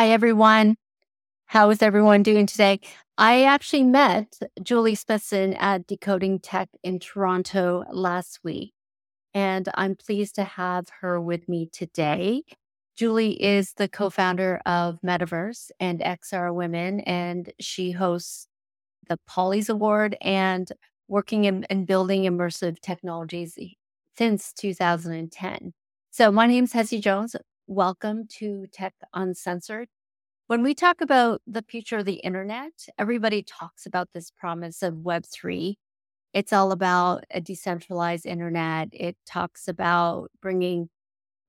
Hi, everyone. How is everyone doing today? I actually met Julie Smithson at Decoding Tech in Toronto last week, and I'm pleased to have her with me today. Julie is the co founder of MetaVRse and XR Women, and she hosts the Polys Award and working in, in building immersive technologies since 2010. So, my name is Hessie Jones. Welcome to Tech Uncensored. When we talk about the future of the internet, everybody talks about this promise of Web3. It's all about a decentralized internet. It talks about bringing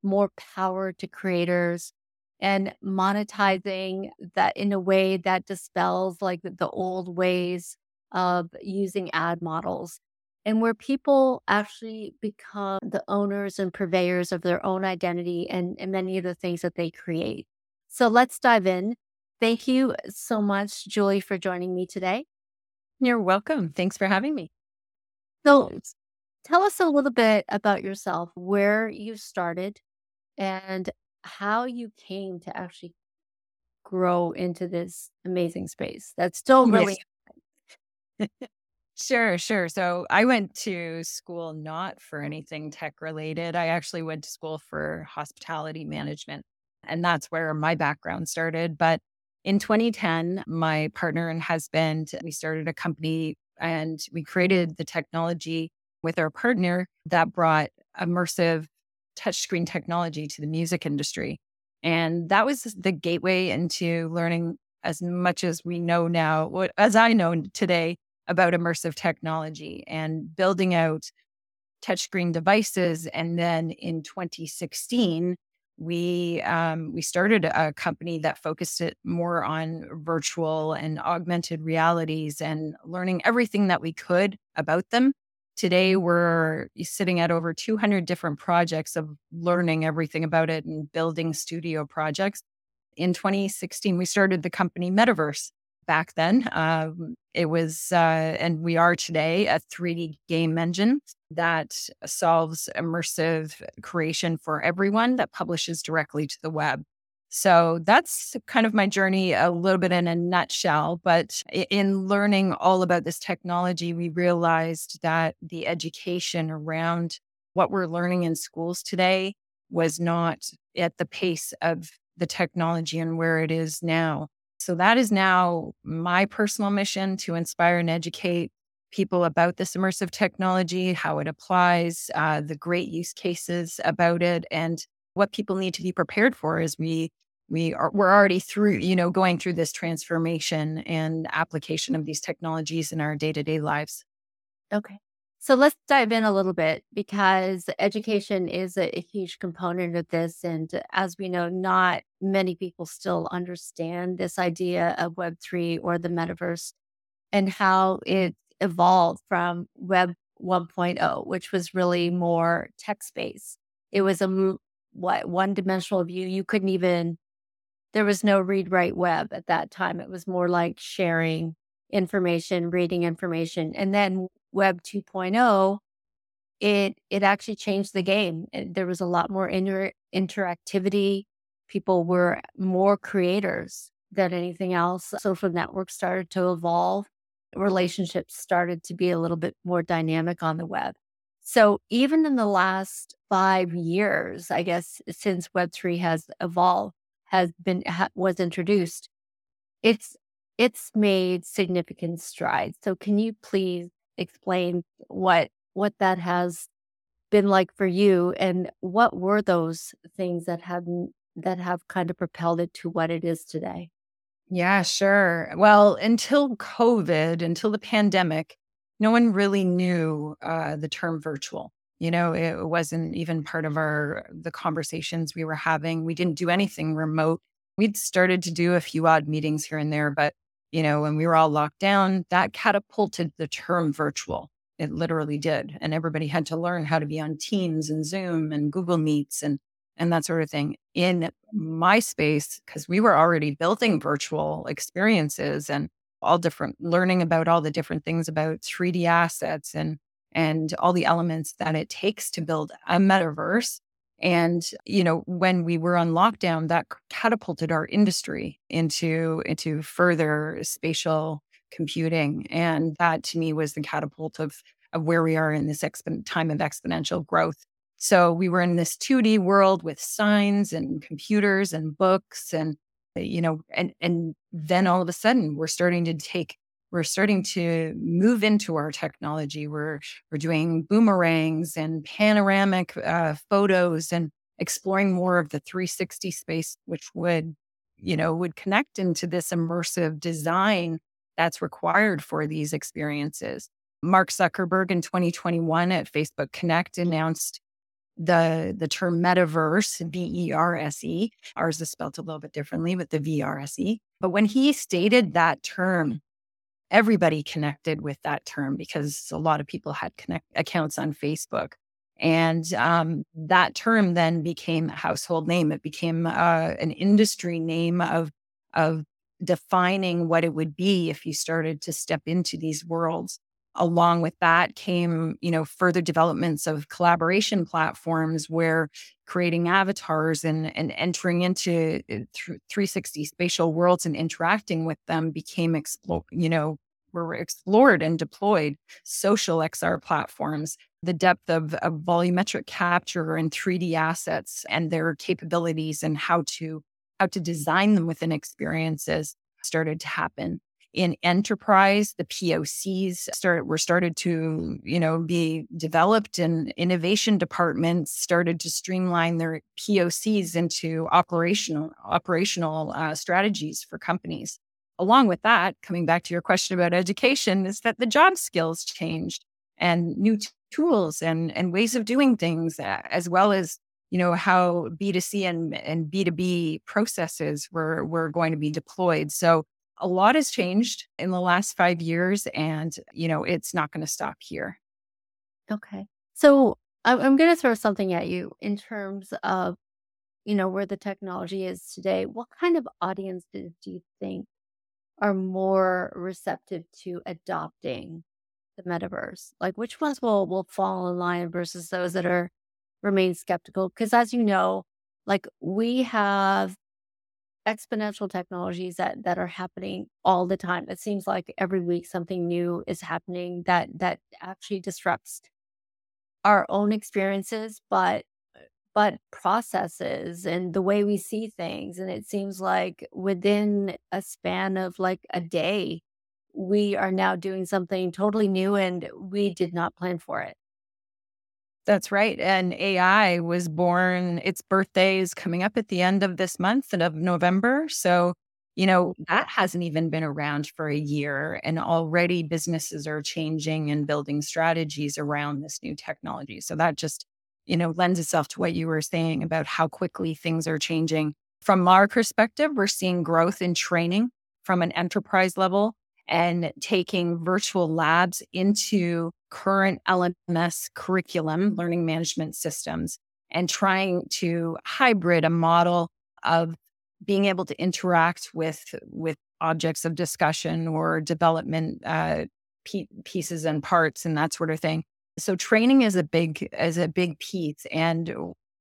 more power to creators and monetizing that in a way that dispels like the old ways of using ad models and where people actually become the owners and purveyors of their own identity and, and many of the things that they create. So let's dive in. Thank you so much, Julie, for joining me today. You're welcome. Thanks for having me. So tell us a little bit about yourself, where you started, and how you came to actually grow into this amazing space that's still really yes. Sure, sure. So I went to school not for anything tech related. I actually went to school for hospitality management, and that's where my background started. But in 2010, my partner and husband, we started a company and we created the technology with our partner that brought immersive touchscreen technology to the music industry. And that was the gateway into learning as much as we know now, as I know today about immersive technology and building out touchscreen devices. And then in 2016, we um, we started a company that focused it more on virtual and augmented realities and learning everything that we could about them. Today, we're sitting at over 200 different projects of learning everything about it and building studio projects. In 2016, we started the company MetaVRse, back then. Um, it was, uh, and we are today, a 3D game engine that solves immersive creation for everyone that publishes directly to the web. So that's kind of my journey, a little bit in a nutshell. But in learning all about this technology, we realized that the education around what we're learning in schools today was not at the pace of the technology and where it is now. So that is now my personal mission to inspire and educate people about this immersive technology, how it applies, uh, the great use cases about it, and what people need to be prepared for as we we are we're already through you know going through this transformation and application of these technologies in our day-to-day lives. Okay so let's dive in a little bit because education is a, a, huge component of this. And as we know, not many people still understand this idea of Web3 or the metaverse and how it evolved from Web 1.0, which was really more text based. It was a what one dimensional view. You couldn't even, there was no read write web at that time. It was more like sharing information, reading information. And then Web 2.0, it it actually changed the game. There was a lot more inter- interactivity. People were more creators than anything else. Social networks started to evolve. Relationships started to be a little bit more dynamic on the web. So even in the last five years, I guess since Web3 has evolved, has been ha- was introduced, it's it's made significant strides. So can you please explain what what that has been like for you and what were those things that have that have kind of propelled it to what it is today? Yeah, sure. Well, until COVID, until the pandemic, no one really knew uh, the term virtual. You know, it wasn't even part of our the conversations we were having. We didn't do anything remote. We'd started to do a few odd meetings here and there, but you know, when we were all locked down, that catapulted the term virtual. It literally did. And everybody had to learn how to be on Teams and Zoom and Google Meets and and that sort of thing. In my space, because we were already building virtual experiences and all different learning about all the different things about 3D assets and and all the elements that it takes to build a metaverse And, you know, when we were on lockdown, that catapulted our industry into, into further spatial computing. And that to me was the catapult of, of where we are in this expo- time of exponential growth. So we were in this 2D world with signs and computers and books and, you know, and, and then all of a sudden we're starting to take we're starting to move into our technology. We're we're doing boomerangs and panoramic uh, photos and exploring more of the 360 space, which would you know would connect into this immersive design that's required for these experiences. Mark Zuckerberg in 2021 at Facebook Connect announced the the term metaverse, V E R S E. Ours is spelled a little bit differently, but the V R S E. But when he stated that term, everybody connected with that term because a lot of people had connect accounts on Facebook. And um, that term then became a household name. It became uh, an industry name of of defining what it would be if you started to step into these worlds. Along with that came, you know, further developments of collaboration platforms where creating avatars and, and entering into uh, 360 spatial worlds and interacting with them became, explo- you know, were explored and deployed. Social XR platforms, the depth of, of volumetric capture and 3D assets and their capabilities and how to how to design them within experiences started to happen in enterprise the pocs were started to you know be developed and innovation departments started to streamline their pocs into operational operational uh, strategies for companies along with that, coming back to your question about education, is that the job skills changed and new t- tools and, and ways of doing things, as well as you know how B2C and, and B2B processes were, were going to be deployed. So a lot has changed in the last five years, and you know it's not going to stop here. Okay, so I'm going to throw something at you in terms of you know where the technology is today. What kind of audiences do you think are more receptive to adopting the metaverse? Like which ones will will fall in line versus those that are remain skeptical? Because as you know, like we have exponential technologies that that are happening all the time. It seems like every week something new is happening that that actually disrupts our own experiences, but but processes and the way we see things. And it seems like within a span of like a day, we are now doing something totally new and we did not plan for it. That's right. And AI was born, its birthday is coming up at the end of this month and of November. So, you know, that hasn't even been around for a year. And already businesses are changing and building strategies around this new technology. So that just you know, lends itself to what you were saying about how quickly things are changing. From our perspective, we're seeing growth in training from an enterprise level and taking virtual labs into current LMS curriculum, learning management systems, and trying to hybrid a model of being able to interact with with objects of discussion or development uh, pieces and parts and that sort of thing. So training is a big is a big piece and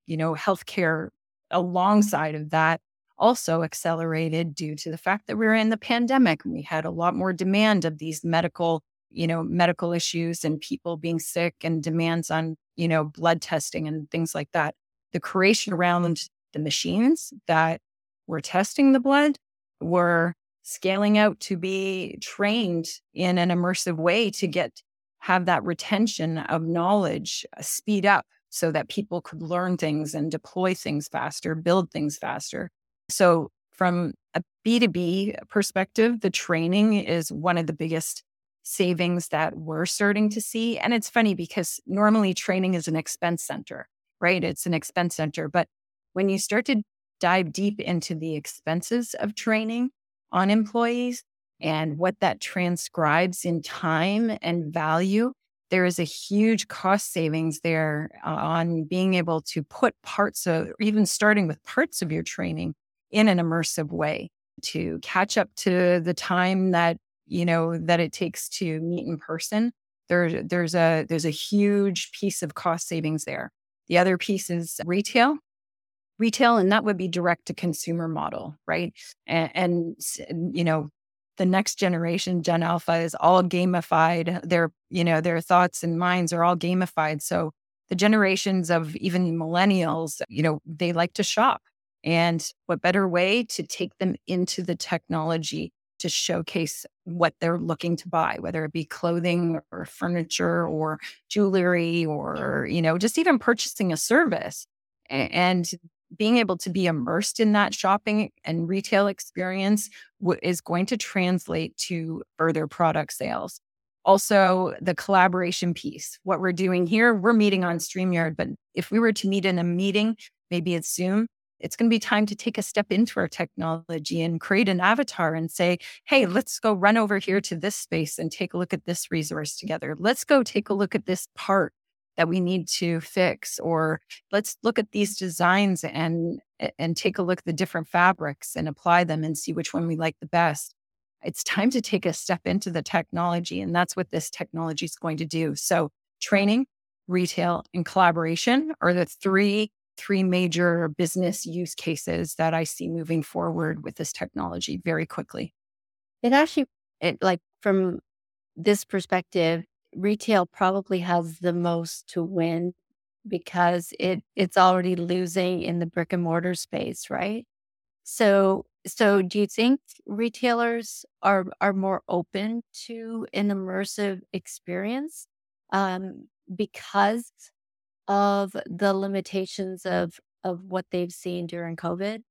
you know healthcare alongside of that also accelerated due to the fact that we were in the pandemic and we had a lot more demand of these medical you know medical issues and people being sick and demands on you know blood testing and things like that the creation around the machines that were testing the blood were scaling out to be trained in an immersive way to get have that retention of knowledge uh, speed up so that people could learn things and deploy things faster, build things faster. So, from a B2B perspective, the training is one of the biggest savings that we're starting to see. And it's funny because normally training is an expense center, right? It's an expense center. But when you start to dive deep into the expenses of training on employees, and what that transcribes in time and value, there is a huge cost savings there uh, on being able to put parts of, even starting with parts of your training in an immersive way to catch up to the time that, you know, that it takes to meet in person. There, there's a there's a huge piece of cost savings there. The other piece is retail. Retail, and that would be direct to consumer model, right? And, and you know, the next generation, Gen Alpha, is all gamified. Their, you know, their thoughts and minds are all gamified. So the generations of even millennials, you know, they like to shop. And what better way to take them into the technology to showcase what they're looking to buy, whether it be clothing or furniture or jewelry or, you know, just even purchasing a service and being able to be immersed in that shopping and retail experience is going to translate to further product sales. Also, the collaboration piece. What we're doing here, we're meeting on StreamYard, but if we were to meet in a meeting, maybe it's Zoom, it's going to be time to take a step into our technology and create an avatar and say, hey, let's go run over here to this space and take a look at this resource together. Let's go take a look at this part that we need to fix or let's look at these designs and and take a look at the different fabrics and apply them and see which one we like the best it's time to take a step into the technology and that's what this technology is going to do so training retail and collaboration are the three three major business use cases that I see moving forward with this technology very quickly. It actually, it, like from this perspective, retail probably has the most to win because it it's already losing in the brick and mortar space, right? So so do you think retailers are are more open to an immersive experience um, because of the limitations of of what they've seen during COVID?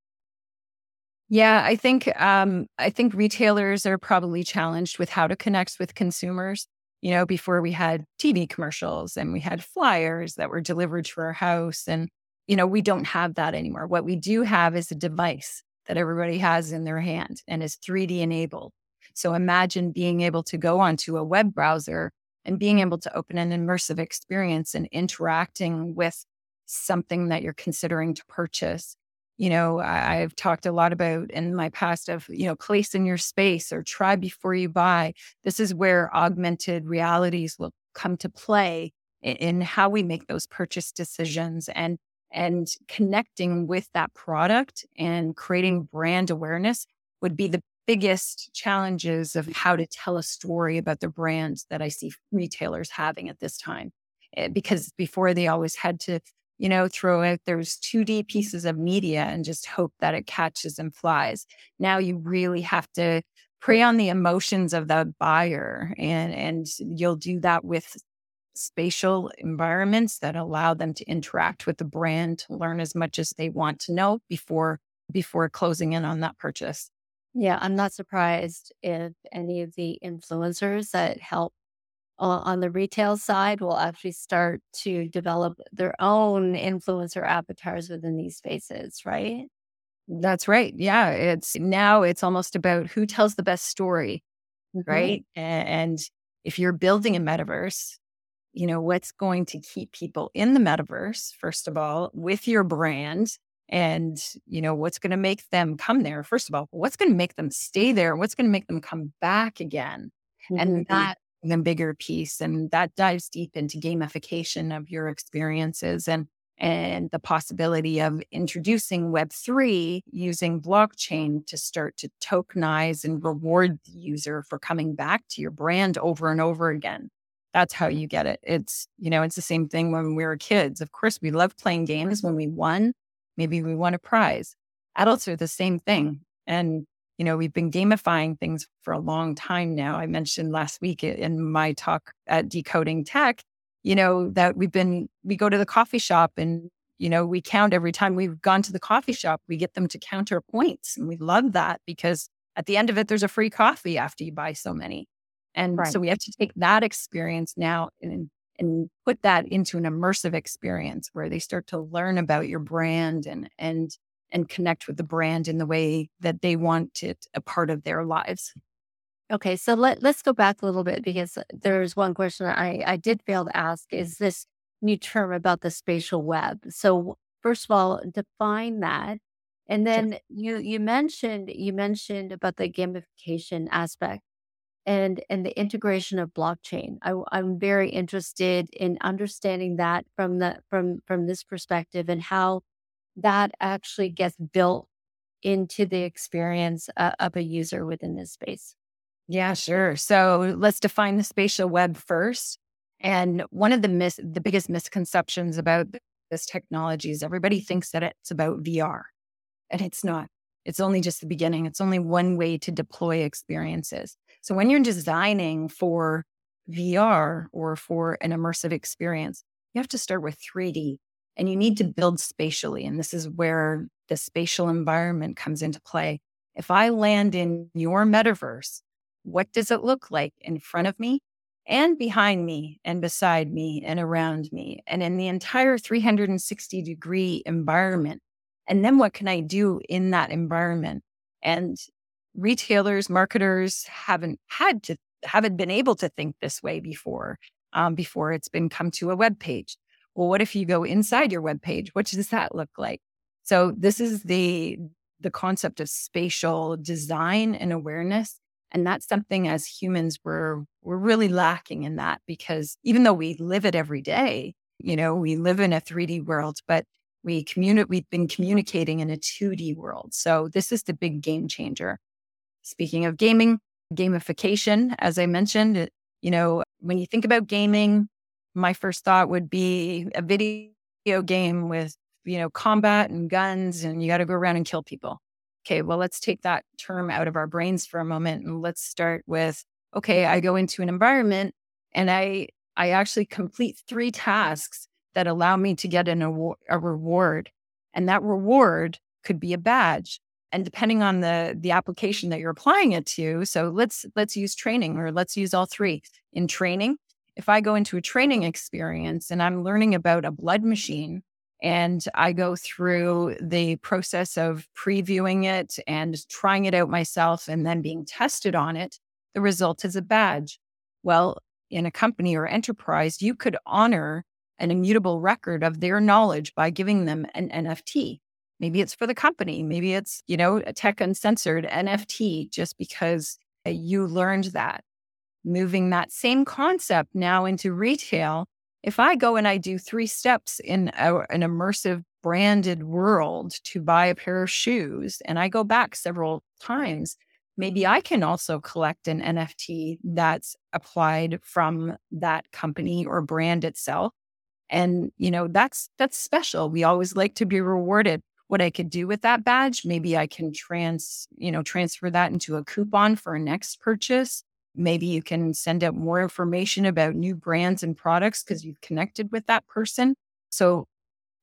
Yeah, I think um, I think retailers are probably challenged with how to connect with consumers. You know, before we had TV commercials and we had flyers that were delivered to our house, and you know, we don't have that anymore. What we do have is a device that everybody has in their hand and is 3D enabled. So imagine being able to go onto a web browser and being able to open an immersive experience and interacting with something that you're considering to purchase. You know, I, have talked a lot about in my past of, you know, place in your space or try before you buy. This is where augmented realities will come to play in, in how we make those purchase decisions and and connecting with that product and creating brand awareness would be the biggest challenges of how to tell a story about the brand that I see retailers having at this time. Eh, because before they always had to, you know, throw out those 2D pieces of media and just hope that it catches and flies. Now you really have to prey on the emotions of the buyer and and you'll do that with spatial environments that allow them to interact with the brand to learn as much as they want to know before before closing in on that purchase. Yeah, I'm not surprised if any of the influencers that help uh, on the retail side will actually start to develop their own influencer avatars within these spaces, right? That's right. Yeah, it's now it's almost about who tells the best story, mm-hmm. right? And if you're building a metaverse, you know, what's going to keep people in the metaverse, first of all, with your brand and you know what's going to make them come there first of all what's going to make them stay there what's going to make them come back again mm-hmm. and that the bigger piece and that dives deep into gamification of your experiences and and the possibility of introducing web3 using blockchain to start to tokenize and reward the user for coming back to your brand over and over again. That's how you get it. It's you know it's the same thing when we were kids. Of course we loved playing games when we won Maybe we won a prize. Adults are the same thing. And, you know, we've been gamifying things for a long time now. I mentioned last week in my talk at Decoding Tech, you know, that we've been, we go to the coffee shop and, you know, we count every time we've gone to the coffee shop, we get them to count our points. And we love that because at the end of it, there's a free coffee after you buy so many. And right. so we have to take that experience now and and put that into an immersive experience where they start to learn about your brand and and and connect with the brand in the way that they want it a part of their lives. Okay, so let let's go back a little bit because there's one question I I did fail to ask is this new term about the spatial web. So first of all, define that. And then sure. you you mentioned you mentioned about the gamification aspect. And and the integration of blockchain. I, am very interested in understanding that from the from from this perspective and how that actually gets built into the experience uh, of a user within this space. Yeah, sure. So let's define the spatial web first. And one of the mis- the biggest misconceptions about this technology is everybody thinks that it's about VR, and it's not. It's only just the beginning. It's only one way to deploy experiences. So when you're designing for VR or for an immersive experience, you have to start with 3D and you need to build spatially. And this is where the spatial environment comes into play. If I land in your metaverse, what does it look like in front of me and behind me and beside me and around me and in the entire 360 degree environment? And then what can I do in that environment? And retailers, marketers haven't had to, haven't been able to think this way before, um, before it's been come to a web page. Well, what if you go inside your web page? What does that look like? So this is the the concept of spatial design and awareness. And that's something as humans we're we're really lacking in that because even though we live it every day, you know, we live in a 3D world, but we communicate we've been communicating in a 2D world. So this is the big game changer. Speaking of gaming, gamification, as I mentioned, you know, when you think about gaming, my first thought would be a video game with, you know, combat and guns and you got to go around and kill people. Okay, well, let's take that term out of our brains for a moment and let's start with okay, I go into an environment and I I actually complete three tasks that allow me to get an award, a reward. And that reward could be a badge and depending on the the application that you're applying it to so let's let's use training or let's use all three. In training if i go into a training experience and i'm learning about a blood machine and i go through the process of previewing it and trying it out myself and then being tested on it the result is a badge. Well in a company or enterprise you could honor an immutable record of their knowledge by giving them an nft Maybe it's for the company. Maybe it's, you know, a tech uncensored NFT just because uh, you learned that. Moving that same concept now into retail. If I go and I do three steps in a, an immersive branded world to buy a pair of shoes and I go back several times, maybe I can also collect an NFT that's applied from that company or brand itself. And, you know, that's that's special. We always like to be rewarded what I could do with that badge. Maybe I can trans, you know, transfer that into a coupon for a next purchase. Maybe you can send out more information about new brands and products because you've connected with that person. So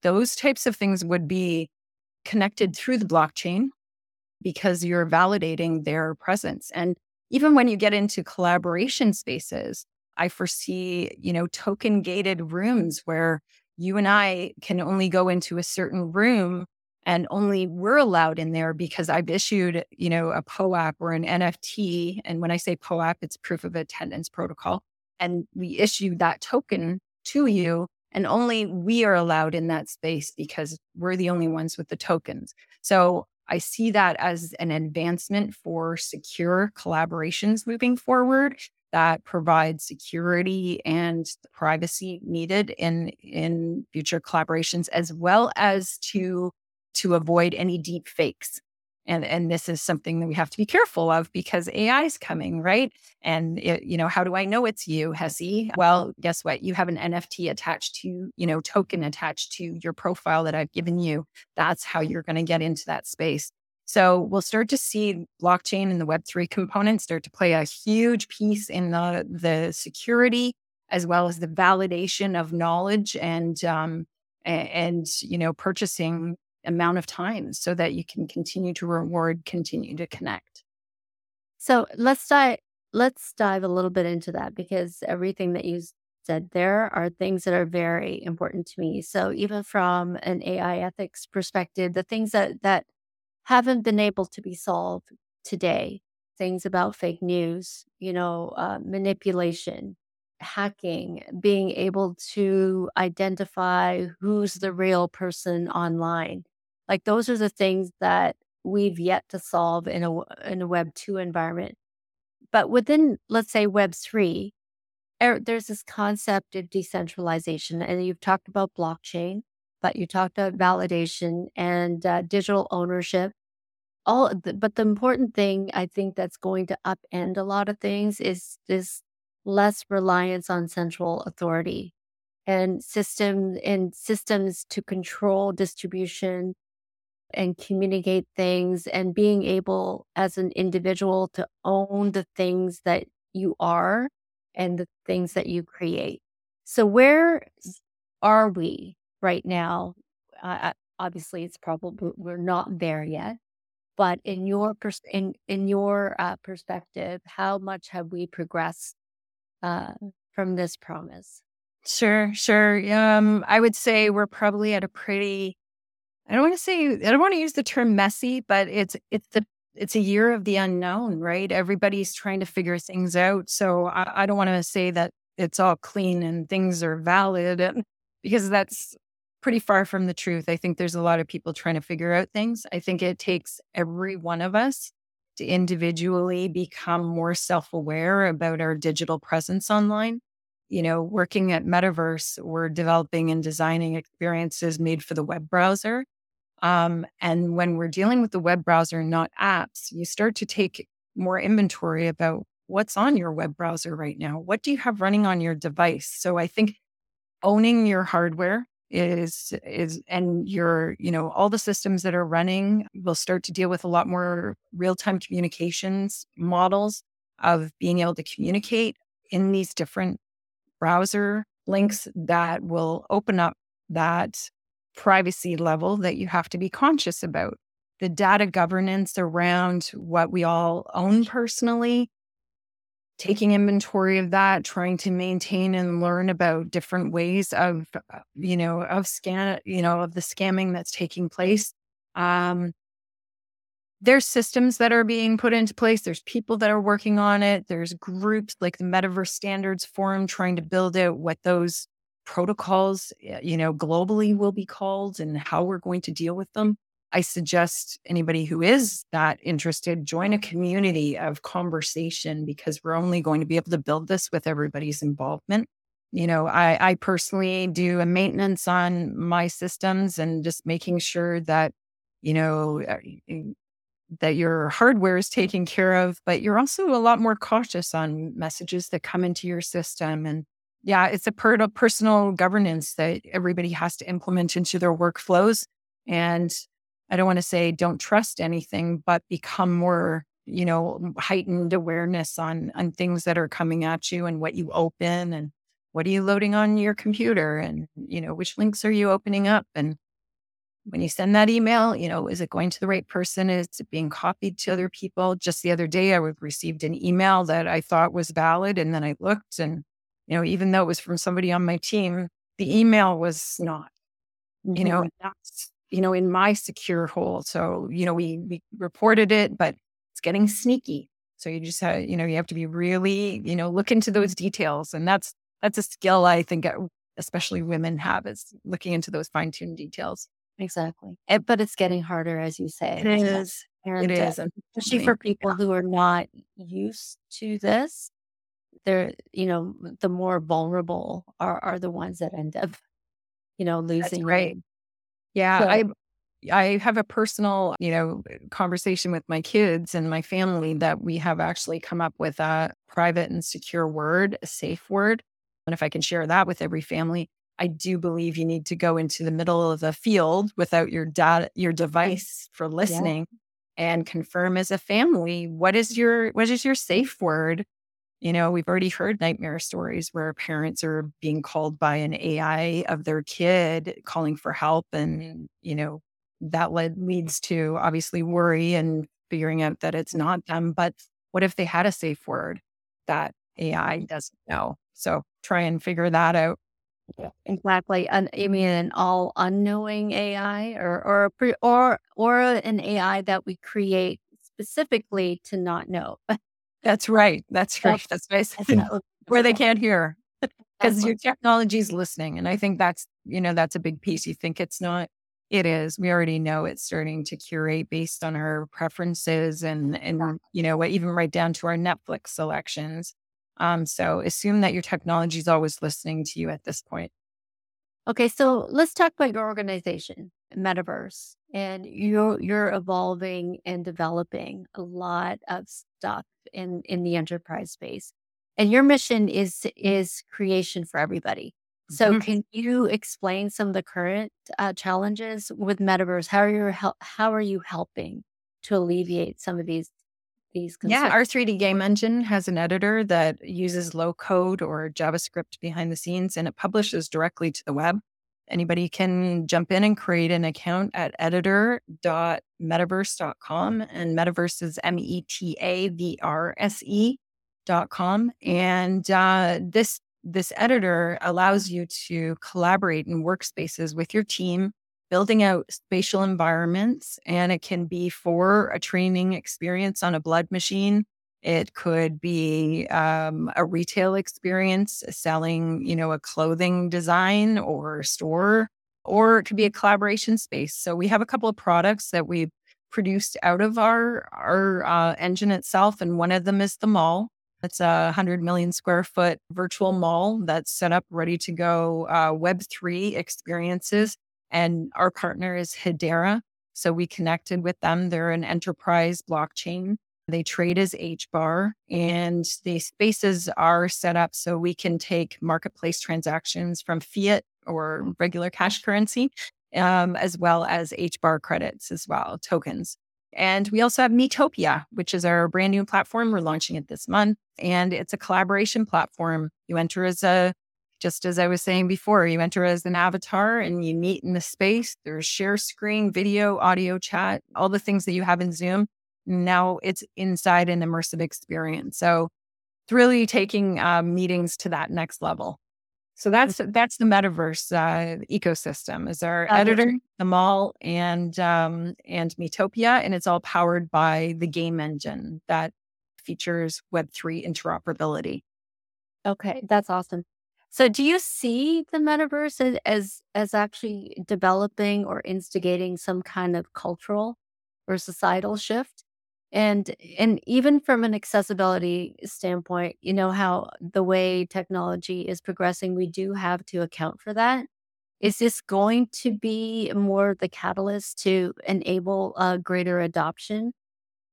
those types of things would be connected through the blockchain because you're validating their presence. And even when you get into collaboration spaces, I foresee, you know, token gated rooms where you and I can only go into a certain room and only we're allowed in there because I've issued, you know, a POAP or an NFT. And when I say POAP, it's proof of attendance protocol. And we issue that token to you. And only we are allowed in that space because we're the only ones with the tokens. So I see that as an advancement for secure collaborations moving forward that provide security and privacy needed in in future collaborations as well as to to avoid any deep fakes. And, and this is something that we have to be careful of because AI is coming, right? And it, you know, how do I know it's you, Hessie? Well, guess what? You have an NFT attached to, you know, token attached to your profile that I've given you. That's how you're going to get into that space. So we'll start to see blockchain and the Web3 components start to play a huge piece in the, the security as well as the validation of knowledge and um, and you know purchasing amount of time so that you can continue to reward, continue to connect. So let's dive let's dive a little bit into that because everything that you said there are things that are very important to me. So even from an AI ethics perspective, the things that that haven't been able to be solved today, things about fake news, you know, uh, manipulation, hacking, being able to identify who's the real person online, like those are the things that we've yet to solve in a in a web 2 environment. But within, let's say, Web3, er, there's this concept of decentralization. And you've talked about blockchain, but you talked about validation and uh, digital ownership. All, but the important thing I think that's going to upend a lot of things is this less reliance on central authority and system and systems to control distribution and communicate things and being able as an individual to own the things that you are and the things that you create. So where are we right now? Uh, obviously, it's probably we're not there yet. But in your pers- in in your uh, perspective, how much have we progressed uh, from this promise? Sure, sure. Um, I would say we're probably at a pretty I don't want to say I don't want to use the term messy, but it's it's the it's a year of the unknown, right? Everybody's trying to figure things out. So I, I don't want to say that it's all clean and things are valid and, because that's pretty far from the truth. I think there's a lot of people trying to figure out things. I think it takes every one of us to individually become more self aware about our digital presence online. You know, working at MetaVRse, we're developing and designing experiences made for the web browser. Um, and when we're dealing with the web browser, not apps, you start to take more inventory about what's on your web browser right now. What do you have running on your device? So I think owning your hardware is is and your you know all the systems that are running will start to deal with a lot more real-time communications models of being able to communicate in these different browser links that will open up that privacy level that you have to be conscious about. The data governance around what we all own personally, taking inventory of that, trying to maintain and learn about different ways of, uh, you know, of scan, you know, of the scamming that's taking place. Um, there's systems that are being put into place. There's people that are working on it. There's groups like the Metaverse Standards Forum trying to build out what those protocols, you know, globally will be called and how we're going to deal with them. I suggest anybody who is that interested join a community of conversation because we're only going to be able to build this with everybody's involvement. You know, I, I personally do a maintenance on my systems and just making sure that, you know, uh, that your hardware is taken care of, but you're also a lot more cautious on messages that come into your system and yeah, it's a per- personal governance that everybody has to implement into their workflows. And I don't want to say don't trust anything, but become more, you know, heightened awareness on on things that are coming at you and what you open and what are you loading on your computer and you know which links are you opening up and when you send that email, you know, is it going to the right person? Is it being copied to other people? Just the other day, I received an email that I thought was valid, and then I looked and you know, even though it was from somebody on my team, the email was not, you know, mm-hmm. that's, you know, in my secure hole. So, you know, we, we reported it, but it's getting sneaky. So you just have, you know, you have to be really, you know, look into those details. And that's, that's a skill I think uh, especially women have is looking into those fine tuned details. Exactly. It, but it's getting harder, as you say. It is. And, it is. Uh, especially for people yeah. who are not used to this they're you know the more vulnerable are are the ones that end up you know losing right yeah so, i i have a personal you know conversation with my kids and my family that we have actually come up with a private and secure word a safe word and if i can share that with every family i do believe you need to go into the middle of the field without your data your device for listening yeah. and confirm as a family what is your what is your safe word you know, we've already heard nightmare stories where parents are being called by an AI of their kid calling for help. Mm-hmm. And, you know, that led, leads to obviously worry and figuring out that it's not them. But what if they had a safe word that AI doesn't know? So try and figure that out. Yeah, exactly. And I mean, an all unknowing AI or, or, or, or an AI that we create specifically to not know. That's right. That's right. That's basically where they can't hear because your technology is listening. And I think that's, you know, that's a big piece. You think it's not, It is. We already know it's starting to curate based on our preferences and and you know even right down to our Netflix selections. Um, so assume that your technology is always listening to you at this point. Okay, so let's talk about your organization, MetaVRse, and you're you're evolving and developing a lot of stuff in in the enterprise space, and your mission is is creation for everybody. So, Mhm. can you explain some of the current uh, challenges with MetaVRse? How are you hel- how are you helping to alleviate some of these these Yeah, our 3D game engine has an editor that uses low code or JavaScript behind the scenes and it publishes directly to the web. Anybody can jump in and create an account at editor.metavrse.com. And metaverse is M E T A V R S E dot com. And uh, this this editor allows you to collaborate in workspaces with your team building out spatial environments and it can be for a training experience on a blood machine. It could be um, a retail experience selling you know a clothing design or store or it could be a collaboration space. So we have a couple of products that we've produced out of our our uh, engine itself and one of them is the mall. It's a 100 million square foot virtual mall that's set up ready to go uh, web3 experiences and our partner is Hedera. So we connected with them. They're an enterprise blockchain. They trade as HBAR and the spaces are set up so we can take marketplace transactions from fiat or regular cash currency, um, as well as HBAR credits as well, tokens. And we also have Metopia, which is our brand new platform. We're launching it this month. And it's a collaboration platform. You enter as a just as I was saying before, you enter as an avatar and you meet in the space. There's share screen, video, audio, chat, all the things that you have in Zoom. Now it's inside an immersive experience. So it's really taking uh, meetings to that next level. So that's that's the MetaVRse uh, ecosystem. Is our Uh, editor, the mall, and um, and Metopia, and it's all powered by the game engine that features Web three interoperability. Okay, that's awesome. So do you see the metaverse as as, actually developing or instigating some kind of cultural or societal shift? And and even from an accessibility standpoint, you know how the way technology is progressing, we do have to account for that. Is this going to be more the catalyst to enable a greater adoption?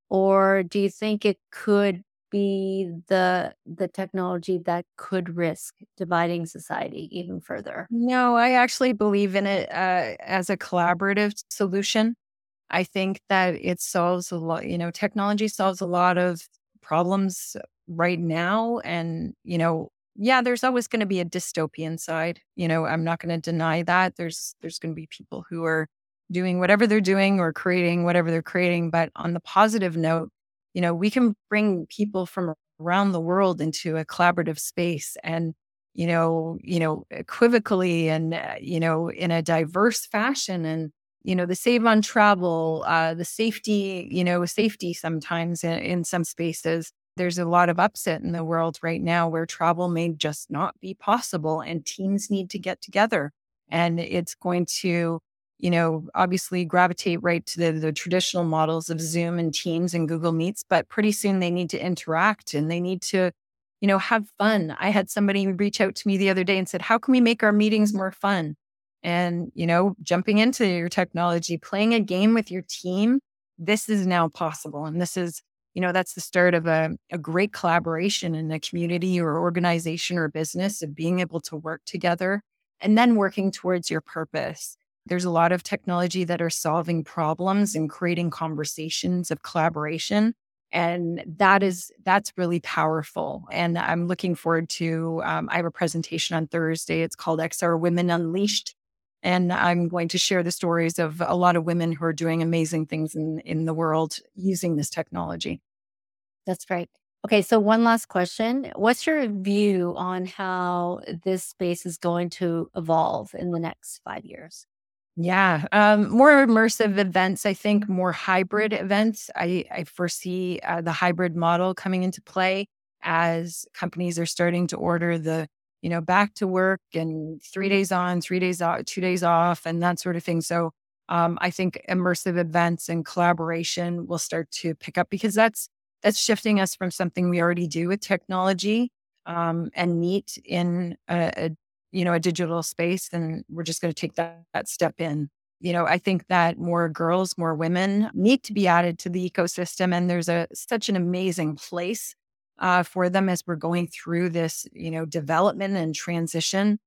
Or do you think it could be the the technology that could risk dividing society even further? No, I actually believe in it uh, as a collaborative solution. I think that it solves a lot, you know, technology solves a lot of problems right now. And, you know, yeah, there's always going to be a dystopian side. You know, I'm not going to deny that. There's there's going to be people who are doing whatever they're doing or creating whatever they're creating. But on the positive note, you know, we can bring people from around the world into a collaborative space and you know, you know, equivocally and uh, you know, in a diverse fashion and you know, the save on travel, uh, the safety, you know, safety sometimes in, in some spaces. There's a lot of upset in the world right now where travel may just not be possible and teams need to get together. And it's going to, you know, obviously gravitate right to the, the traditional models of Zoom and Teams and Google Meets, but pretty soon they need to interact and they need to, you know, have fun. I had somebody reach out to me the other day and said, How can we make our meetings more fun? and you know jumping into your technology playing a game with your team this is now possible and this is you know that's the start of a, a great collaboration in a community or organization or business of being able to work together and then working towards your purpose there's a lot of technology that are solving problems and creating conversations of collaboration and that is that's really powerful and i'm looking forward to um, i have a presentation on thursday it's called xr women unleashed and I'm going to share the stories of a lot of women who are doing amazing things in, in the world using this technology. That's great. Okay, so one last question. What's your view on how this space is going to evolve in the next five years? Yeah, um, more immersive events. I think more hybrid events. I, I foresee uh, the hybrid model coming into play as companies are starting to order the you know, back to work and three days on, three days off, two days off, and that sort of thing. So um, I think immersive events and collaboration will start to pick up because that's that's shifting us from something we already do with technology um, and meet in a, a, you know a digital space, and we're just going to take that, that step in. You know, I think that more girls, more women need to be added to the ecosystem, and there's a such an amazing place uh, for them as we're going through this, you know, development and transition.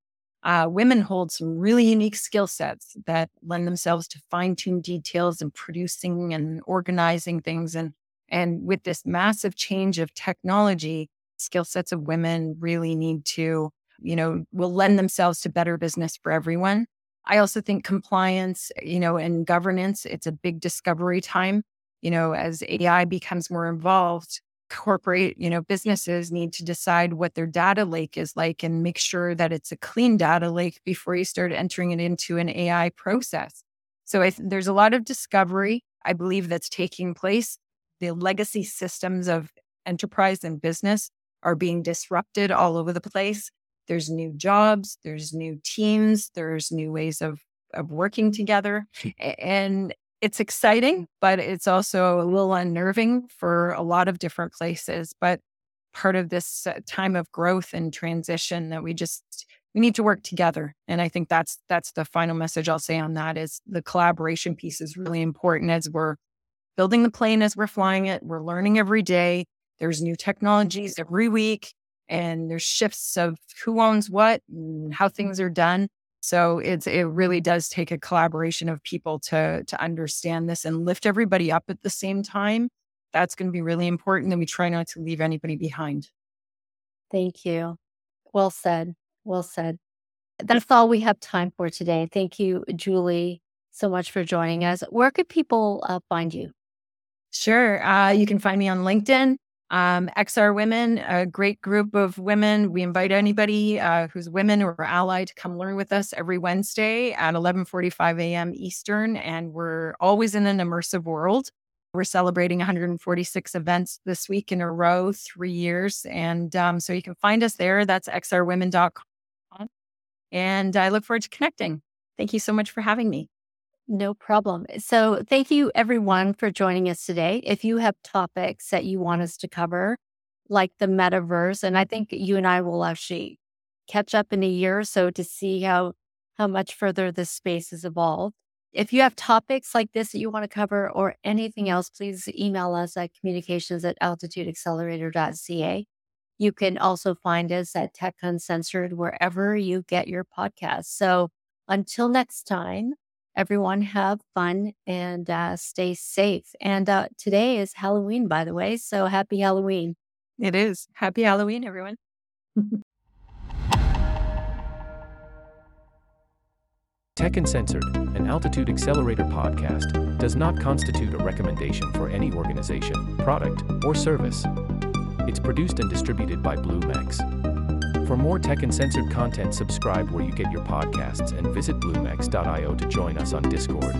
Uh, women hold some really unique skill sets that lend themselves to fine tune details and producing and organizing things. And, and with this massive change of technology, skill sets of women really need to, you know, will lend themselves to better business for everyone. I also think compliance, you know, and governance, it's a big discovery time. You know, as AI becomes more involved, corporate, you know, businesses need to decide what their data lake is like and make sure that it's a clean data lake before you start entering it into an AI process. So th- there's a lot of discovery, I believe, that's taking place. The legacy systems of enterprise and business are being disrupted all over the place. There's new jobs, there's new teams, there's new ways of of working together. And it's exciting, but it's also a little unnerving for a lot of different places. But part of this uh, time of growth and transition that we just we need to work together and i think that's that's the final message i'll say on that is the collaboration piece is really important as we're building the plane as we're flying it we're learning every day there's new technologies every week and there's shifts of who owns what and how things are done so it's it really does take a collaboration of people to to understand this and lift everybody up at the same time. That's going to be really important. And we try not to leave anybody behind. Thank you. Well said. Well said. That's all we have time for today. Thank you, Julie, so much for joining us. Where could people uh, find you? Sure. Uh, you can find me on LinkedIn. Um, XR Women, a great group of women. We invite anybody uh, who's women or ally to come learn with us every Wednesday at 11:45 a.m. Eastern, and we're always in an immersive world. We're celebrating 146 events this week in a row, three years, and um, so you can find us there. That's xrwomen.com, and I look forward to connecting. Thank you so much for having me. No problem. So, thank you everyone for joining us today. If you have topics that you want us to cover, like the metaverse, and I think you and I will actually catch up in a year or so to see how how much further this space has evolved. If you have topics like this that you want to cover or anything else, please email us at communications at altitudeaccelerator.ca. You can also find us at Tech Uncensored wherever you get your podcasts. So until next time, everyone have fun and uh, stay safe. And uh, today is Halloween, by the way. So happy Halloween. It is. Happy Halloween, everyone. Tech Uncensored, an Altitude Accelerator podcast, does not constitute a recommendation for any organization, product, or service. It's produced and distributed by BlueMex. For more tech uncensored content, subscribe where you get your podcasts and visit bluemex.io to join us on Discord.